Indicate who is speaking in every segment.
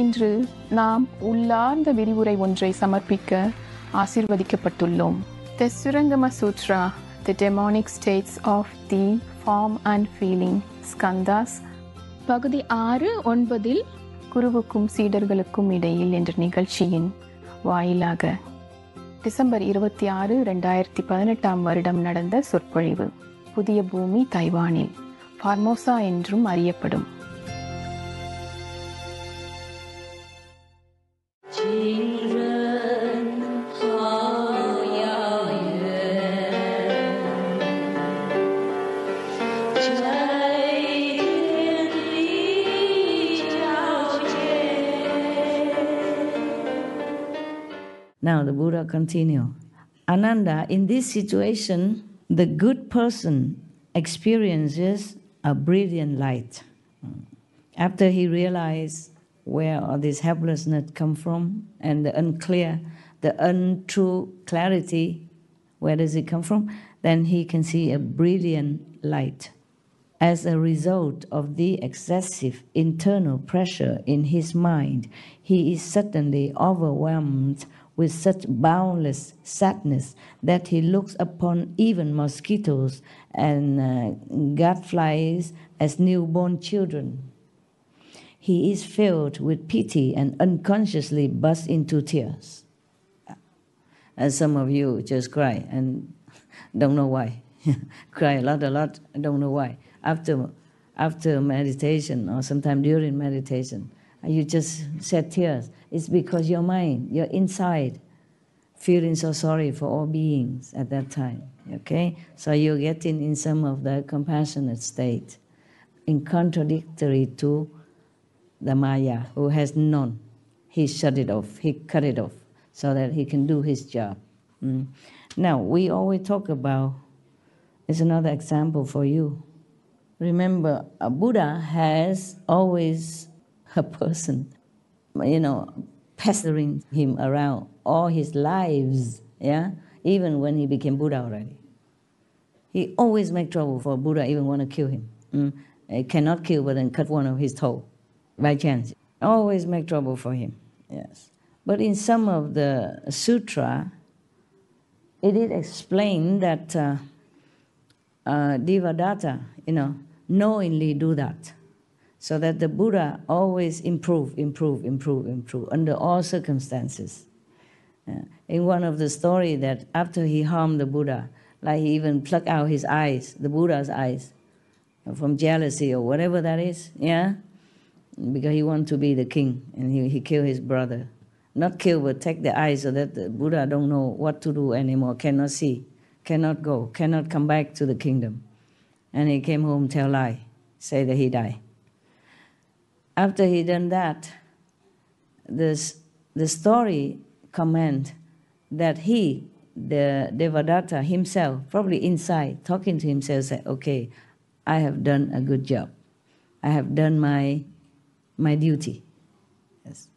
Speaker 1: இன்று நாம் உள்ளார்ந்த விரிவுரை ஒன்றை சமர்ப்பிக்க ஆசிர்வதிக்கப்பட்டுள்ளோம். The Surangama Sutra the demonic states of the form and feeling skandhas பகுதி ஆறு ஒன்பதில் குருவுக்கும் சீடர்களுக்கும் இடையில் என்ற நிகழ்ச்சியின் வாயிலாக டிசம்பர் இருபத்தி ஆறு ரெண்டாயிரத்தி பதினெட்டாம் வருடம் நடந்த சொற்பொழிவு புதிய பூமி தைவானில் ஃபார்மோசா என்றும் அறியப்படும்.
Speaker 2: Now the Buddha continue. Ananda, in this situation, the good person experiences a brilliant light. After he realized where all this helplessness come from and the unclear, the untrue clarity, where does it come from? Then he can see a brilliant light. As a result of the excessive internal pressure in his mind, he is suddenly overwhelmed with such boundless sadness that he looks upon even mosquitoes and uh, gadflies as newborn children. He is filled with pity and unconsciously bursts into tears. As some of you just cry and don't know why. cry a lot, a lot, don't know why. After, after meditation or sometime during meditation, you just shed tears. It's because your mind, your inside, feeling so sorry for all beings at that time. Okay? So you're getting in some of the compassionate state, in contradictory to the Maya, who has none. He shut it off, he cut it off, so that he can do his job. Mm. Now, we always talk about, it's another example for you. Remember, a Buddha has always a person, you know, pestering him around all his lives, yeah? Even when he became Buddha already. He always make trouble for Buddha, even want to kill him. Mm. He cannot kill, but then cut one of his toe by chance. Always make trouble for him, yes. But in some of the sutra, it is explained that uh, uh, Devadatta, you know, knowingly do that so that the Buddha always improve, improve, improve, improve under all circumstances. Uh, in one of the story that after he harmed the Buddha, like he even plucked out his eyes, the Buddha's eyes, from jealousy or whatever that is, yeah, because he wanted to be the king and he, he killed his brother. Not kill, but take the eyes so that the Buddha don't know what to do anymore, cannot see, cannot go, cannot come back to the kingdom. And he came home, tell lie, say that he died after he done that, this, the story comment that he, the Devadatta himself, probably inside, talking to himself, said, okay, I have done a good job. I have done my, my duty. Yes.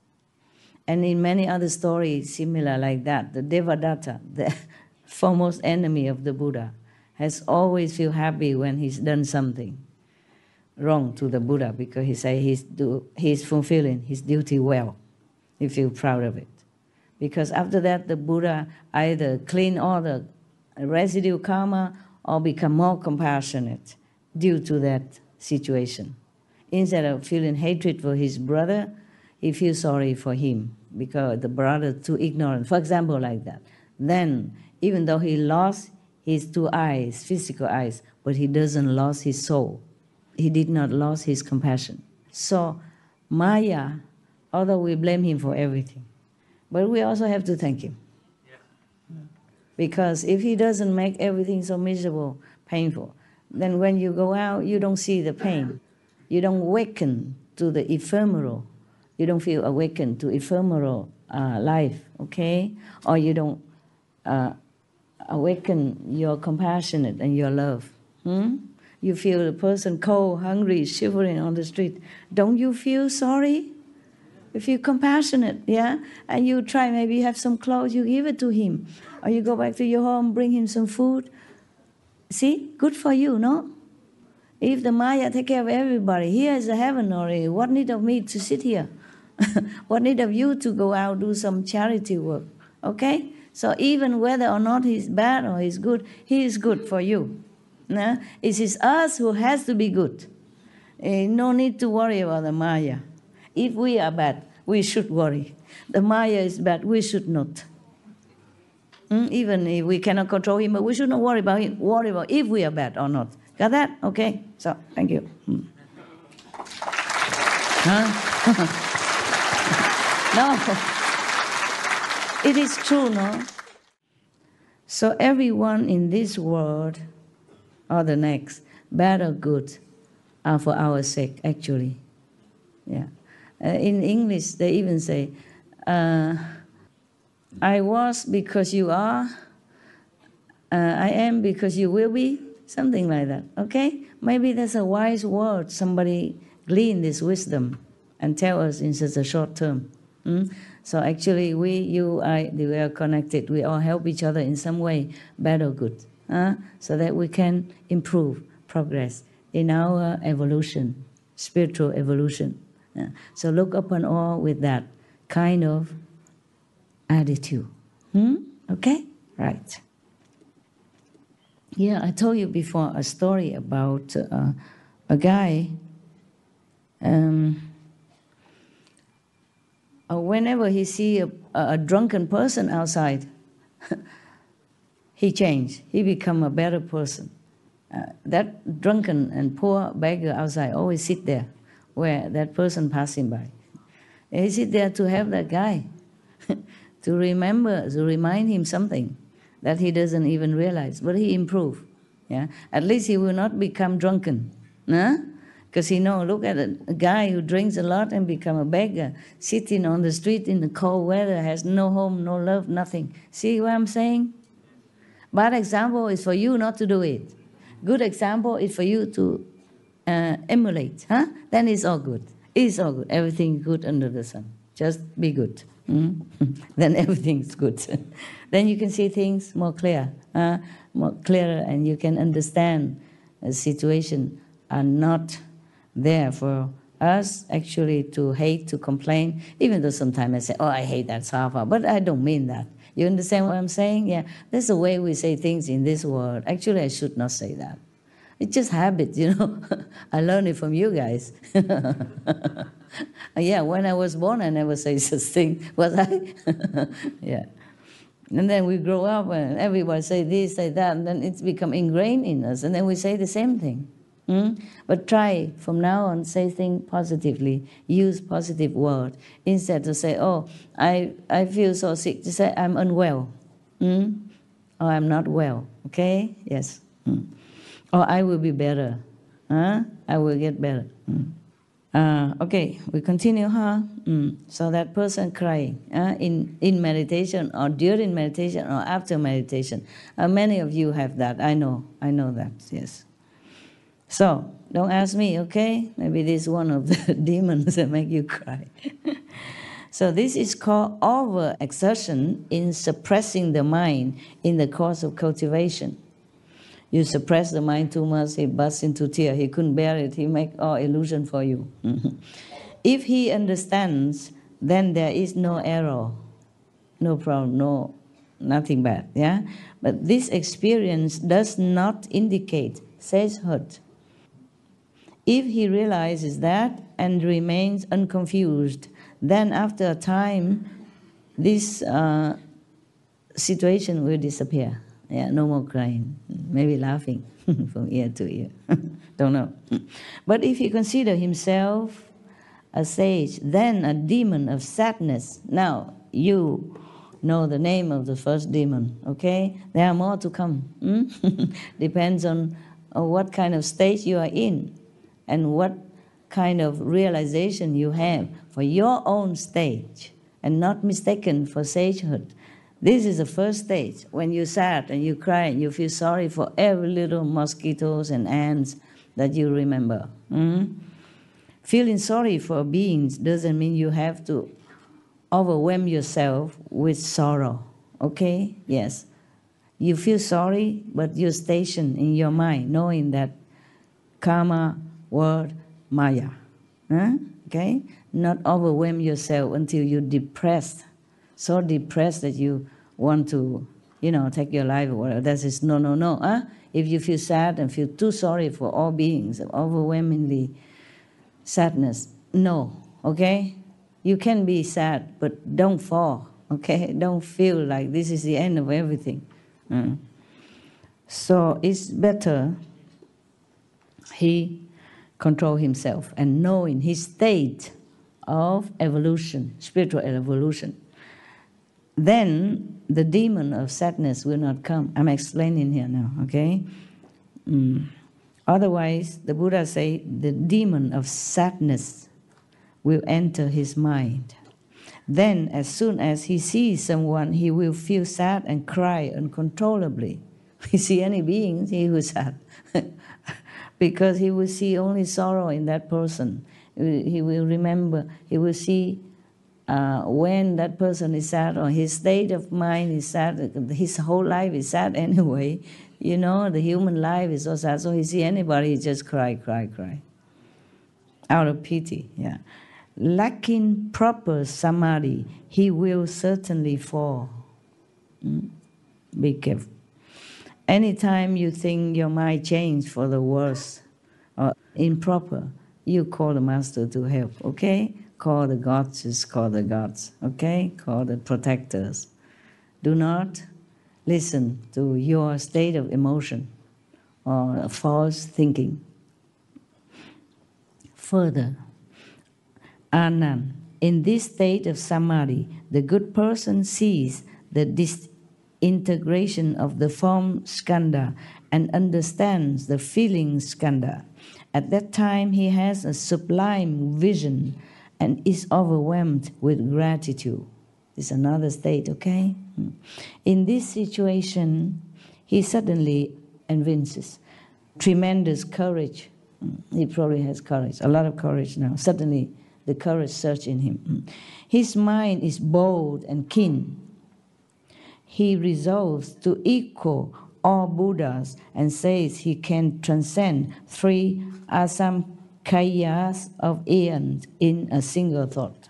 Speaker 2: And in many other stories similar like that, the Devadatta, the foremost enemy of the Buddha, has always feel happy when he's done something wrong to the Buddha because he say he's, do, he's fulfilling his duty well. He feel proud of it. Because after that, the Buddha either clean all the residue karma or become more compassionate due to that situation. Instead of feeling hatred for his brother, he feels sorry for him because the brother too ignorant. For example, like that. Then, even though he lost his two eyes, physical eyes, but he doesn't lose his soul he did not lose his compassion. So Maya, although we blame him for everything, but we also have to thank him. Because if he doesn't make everything so miserable, painful, then when you go out, you don't see the pain. You don't awaken to the ephemeral. You don't feel awakened to ephemeral uh, life, okay? Or you don't uh, awaken your compassionate and your love. Hmm? You feel the person cold, hungry, shivering on the street. Don't you feel sorry? If You feel compassionate, yeah? And you try, maybe you have some clothes, you give it to him. Or you go back to your home, bring him some food. See, good for you, no? If the Maya take care of everybody, here is the heaven already. What need of me to sit here? what need of you to go out do some charity work? Okay? So even whether or not he's bad or he's good, he is good for you. No? It is us who has to be good. Eh, no need to worry about the Maya. If we are bad, we should worry. The Maya is bad, we should not. Mm, Even if we cannot control him, but we should not worry about him. Worry about if we are bad or not. Got that? Okay. So thank you. Mm. Huh? no. It is true, no? So everyone in this world or the next, bad or good, are for our sake, actually. Yeah. Uh, in English, they even say, uh, I was because you are, uh, I am because you will be, something like that. Okay? Maybe that's a wise word. Somebody glean this wisdom and tell us in such a short term. Mm? So actually, we, you, I, we are connected. We all help each other in some way, bad or good, uh, so that we can improve, progress in our evolution, spiritual evolution. Yeah. So look upon all with that kind of attitude. Hmm? Okay? Right. Yeah, I told you before a story about uh, a guy. Um, uh, whenever he see a, a drunken person outside, he change. He become a better person. Uh, that drunken and poor beggar outside always sit there where that person passing by. He sit there to help that guy, to remember, to remind him something that he doesn't even realize. But he improve. Yeah, at least he will not become drunken. Huh? Because he know, look at a, a guy who drinks a lot and become a beggar, sitting on the street in the cold weather, has no home, no love, nothing. See what I'm saying? Bad example is for you not to do it. Good example is for you to uh, emulate. Huh? Then it's all good. It's all good. Everything good under the sun. Just be good. Mm? then everything's good. then you can see things more clear, uh, more clearer, and you can understand the situation are not there for us actually to hate, to complain, even though sometimes I say, oh, I hate that Safa, but I don't mean that. You understand what I'm saying? Yeah, that's the way we say things in this world. Actually, I should not say that. It's just habit, you know. I learned it from you guys. yeah, when I was born, I never say such thing, was I? yeah. And then we grow up and everybody say this, say that, and then it's become ingrained in us, and then we say the same thing. Mm? But try from now on say things positively. Use positive word instead to say, "Oh, I I feel so sick." Just say, "I'm unwell," mm? or "I'm not well." Okay? Yes. Mm. Or I will be better. Huh? I will get better. Mm. Uh, okay, we continue, huh? Mm. So that person crying uh, in, in meditation or during meditation or after meditation. Uh, many of you have that. I know. I know that. Yes. So don't ask me, okay? Maybe this is one of the demons that make you cry. so this is called overexertion in suppressing the mind in the course of cultivation. You suppress the mind too much, he bursts into tears. He couldn't bear it. He make all illusion for you. if he understands, then there is no error, no problem, no nothing bad. Yeah, but this experience does not indicate hurt. If he realizes that and remains unconfused, then after a time, this uh, situation will disappear. Yeah, no more crying, maybe laughing from ear to ear. Don't know. But if he consider himself a sage, then a demon of sadness. Now, you know the name of the first demon, okay? There are more to come. Hmm? Depends on, on what kind of stage you are in and what kind of realization you have for your own stage and not mistaken for sagehood. This is the first stage when you sad and you cry and you feel sorry for every little mosquitoes and ants that you remember. Mm? Feeling sorry for beings doesn't mean you have to overwhelm yourself with sorrow. Okay? Yes. You feel sorry, but you're in your mind, knowing that karma, word, maya. Okay? not overwhelm yourself until you're depressed, so depressed that you want to, you know, take your life or whatever. That is no, no, no. Huh? If you feel sad and feel too sorry for all beings, overwhelmingly sadness, no, okay? You can be sad, but don't fall, okay? Don't feel like this is the end of everything. Mm. So it's better he control himself and knowing his state of evolution, spiritual evolution. Then the demon of sadness will not come. I'm explaining here now, okay? Mm. Otherwise, the Buddha say the demon of sadness will enter his mind. Then, as soon as he sees someone, he will feel sad and cry uncontrollably. He see any beings, he will sad. Because he will see only sorrow in that person. He will remember, he will see uh, when that person is sad or his state of mind is sad, his whole life is sad anyway. You know, the human life is so sad. So he see anybody, he just cry, cry, cry. Out of pity, yeah. Lacking proper samadhi, he will certainly fall. Mm? Be careful. Anytime you think your mind changed for the worse or improper, you call the master to help, okay? Call the gods, just call the gods, okay? Call the protectors. Do not listen to your state of emotion or false thinking. Further, Anand, in this state of samadhi, the good person sees the disintegration of the form skandha and understands the feeling skandha. At that time, he has a sublime vision and is overwhelmed with gratitude. It's another state, okay? In this situation, he suddenly evinces tremendous courage. He probably has courage, a lot of courage now. Suddenly, the courage surges in him. His mind is bold and keen. He resolves to equal all Buddhas and says he can transcend three asamkhayas of eons in a single thought.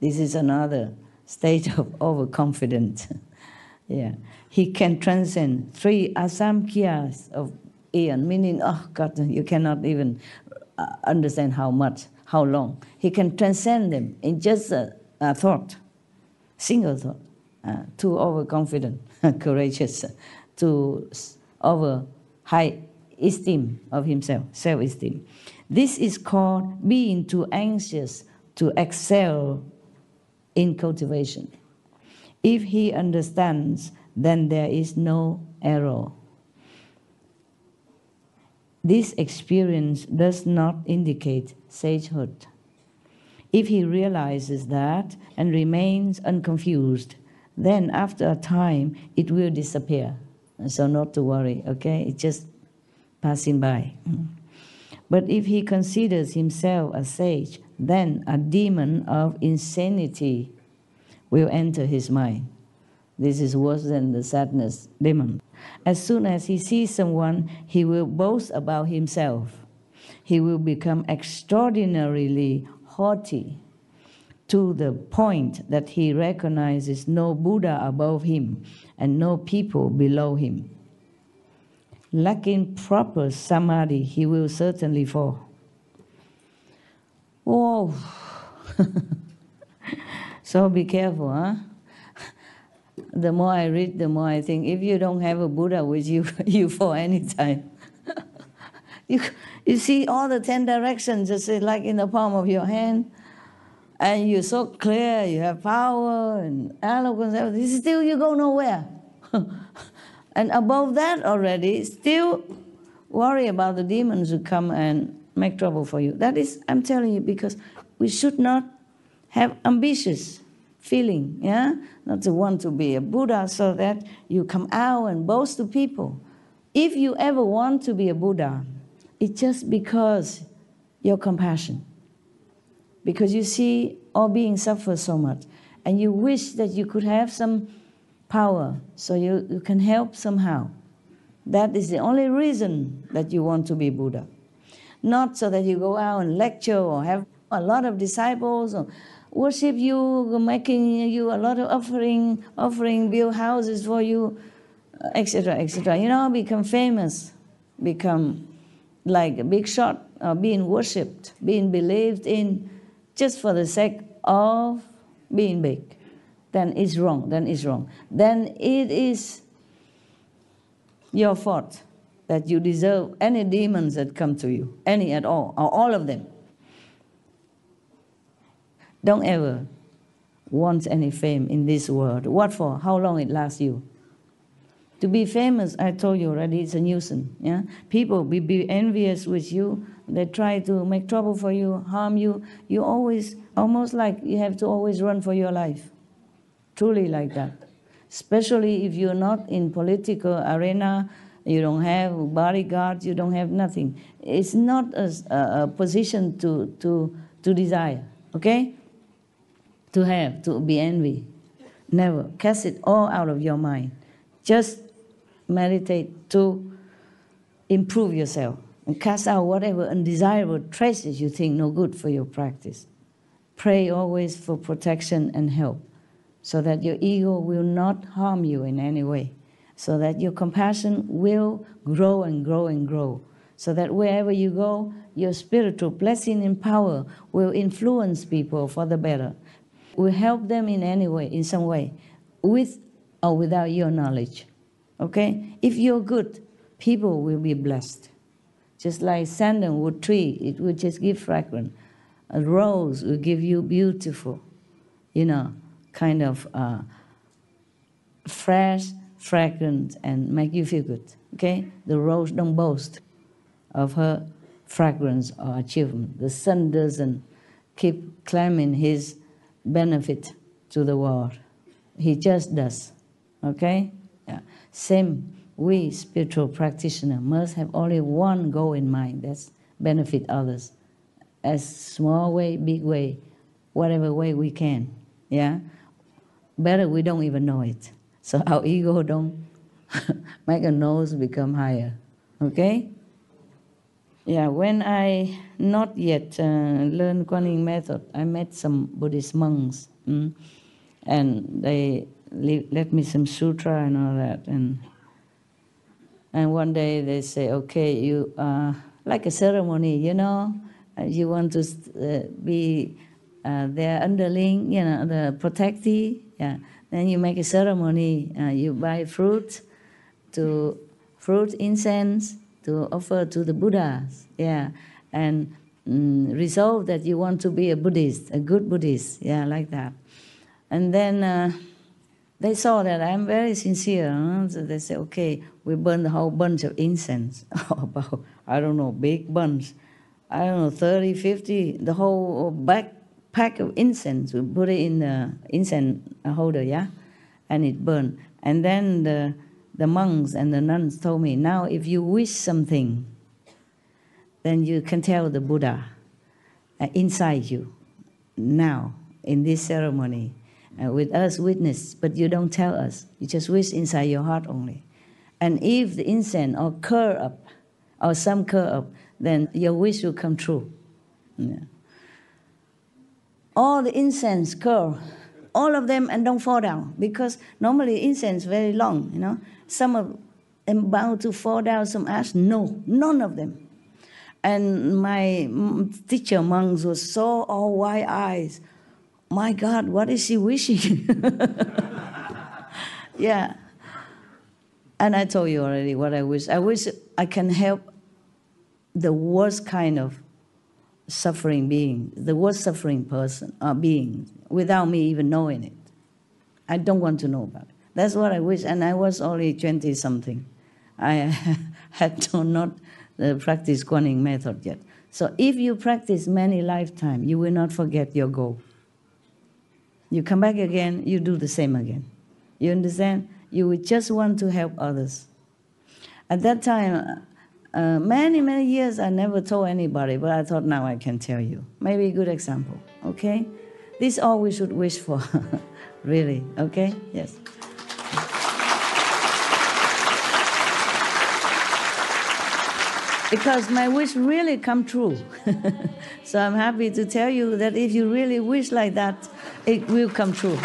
Speaker 2: This is another state of overconfidence. yeah. He can transcend three asamkhayas of eon, meaning, oh God, you cannot even uh, understand how much, how long. He can transcend them in just a, a thought, single thought. Uh, too overconfident, courageous, too over high esteem of himself, self-esteem. This is called being too anxious to excel in cultivation. If he understands, then there is no error. This experience does not indicate sagehood. If he realizes that and remains unconfused, then after a time it will disappear. So, not to worry, okay? It's just passing by. But if he considers himself a sage, then a demon of insanity will enter his mind. This is worse than the sadness demon. As soon as he sees someone, he will boast about himself. He will become extraordinarily haughty to the point that he recognizes no Buddha above him and no people below him. Lacking proper samadhi, he will certainly fall. Whoa! so be careful, huh? The more I read, the more I think if you don't have a Buddha with you, you fall anytime. you, you see all the ten directions just like in the palm of your hand and you're so clear, you have power and eloquence, everything, still you go nowhere. and above that already, still worry about the demons who come and make trouble for you. That is, I'm telling you, because we should not have ambitious feeling, yeah? Not to want to be a Buddha so that you come out and boast to people. If you ever want to be a Buddha, it's just because your compassion because you see all beings suffer so much and you wish that you could have some power so you, you can help somehow. That is the only reason that you want to be Buddha. Not so that you go out and lecture or have a lot of disciples or worship you, making you a lot of offering, offering, build houses for you, etc., etc. You know, become famous, become like a big shot, uh, being worshipped, being believed in, just for the sake of being big. Then it's wrong. Then it's wrong. Then it is your fault that you deserve any demons that come to you, any at all, or all of them. Don't ever want any fame in this world. What for? How long it lasts you? To be famous, I told you already, it's a nuisance. Yeah? People will be envious with you. They try to make trouble for you, harm you. You always, almost like you have to always run for your life. Truly like that. Especially if you're not in political arena, you don't have bodyguards, you don't have nothing. It's not a, a, a position to, to, to desire, okay? To have, to be envy. Never. Cast it all out of your mind. Just meditate to improve yourself and cast out whatever undesirable traces you think no good for your practice. Pray always for protection and help so that your ego will not harm you in any way, so that your compassion will grow and grow and grow, so that wherever you go, your spiritual blessing and power will influence people for the better, will help them in any way, in some way, with or without your knowledge. Okay? If you're good, people will be blessed. Just like sandalwood tree, it will just give fragrance. A rose will give you beautiful, you know, kind of uh, fresh fragrance and make you feel good. Okay? The rose don't boast of her fragrance or achievement. The sun doesn't keep claiming his benefit to the world. He just does. Okay? Yeah. Same, we spiritual practitioner must have only one goal in mind. That's benefit others. As small way, big way, whatever way we can. Yeah? Better we don't even know it. So our ego don't make a nose become higher. Okay? Yeah, when I not yet uh, learned Kuan Yin method, I met some Buddhist monks, mm, and they let me some sutra and all that. And and one day they say, okay, you uh, like a ceremony, you know, uh, you want to uh, be uh, their underling, you know, the protectee. Yeah. Then you make a ceremony. Uh, you buy fruit, to fruit incense to offer to the Buddhas. Yeah, and mm, resolve that you want to be a Buddhist, a good Buddhist. Yeah, like that. And then uh, they saw that I'm very sincere. Huh? So they say, okay, we burn the whole bunch of incense. About, I don't know, big bunch. I don't know, 30, 50, the whole backpack of incense. We put it in the incense holder, yeah? And it burned. And then the, the monks and the nuns told me, now if you wish something, then you can tell the Buddha uh, inside you, now, in this ceremony uh, with us witness, but you don't tell us. You just wish inside your heart only. And if the incense or curl up, or some curl up, then your wish will come true. Yeah. All the incense curl, all of them, and don't fall down because normally incense very long. You know, some of them bound to fall down. Some ash, no, none of them. And my teacher monks were so all wide eyes my God, what is she wishing? yeah. And I told you already what I wish. I wish I can help the worst kind of suffering being, the worst suffering person uh, being, without me even knowing it. I don't want to know about it. That's what I wish. And I was only 20 something. I had not uh, Yin method yet. So if you practice many lifetime, you will not forget your goal. You come back again, you do the same again. You understand? You would just want to help others. At that time, uh, many, many years, I never told anybody, but I thought now I can tell you. Maybe a good example, okay? This all we should wish for, really, okay? Yes. because my wish really come true. so I'm happy to tell you that if you really wish like that, it will come true.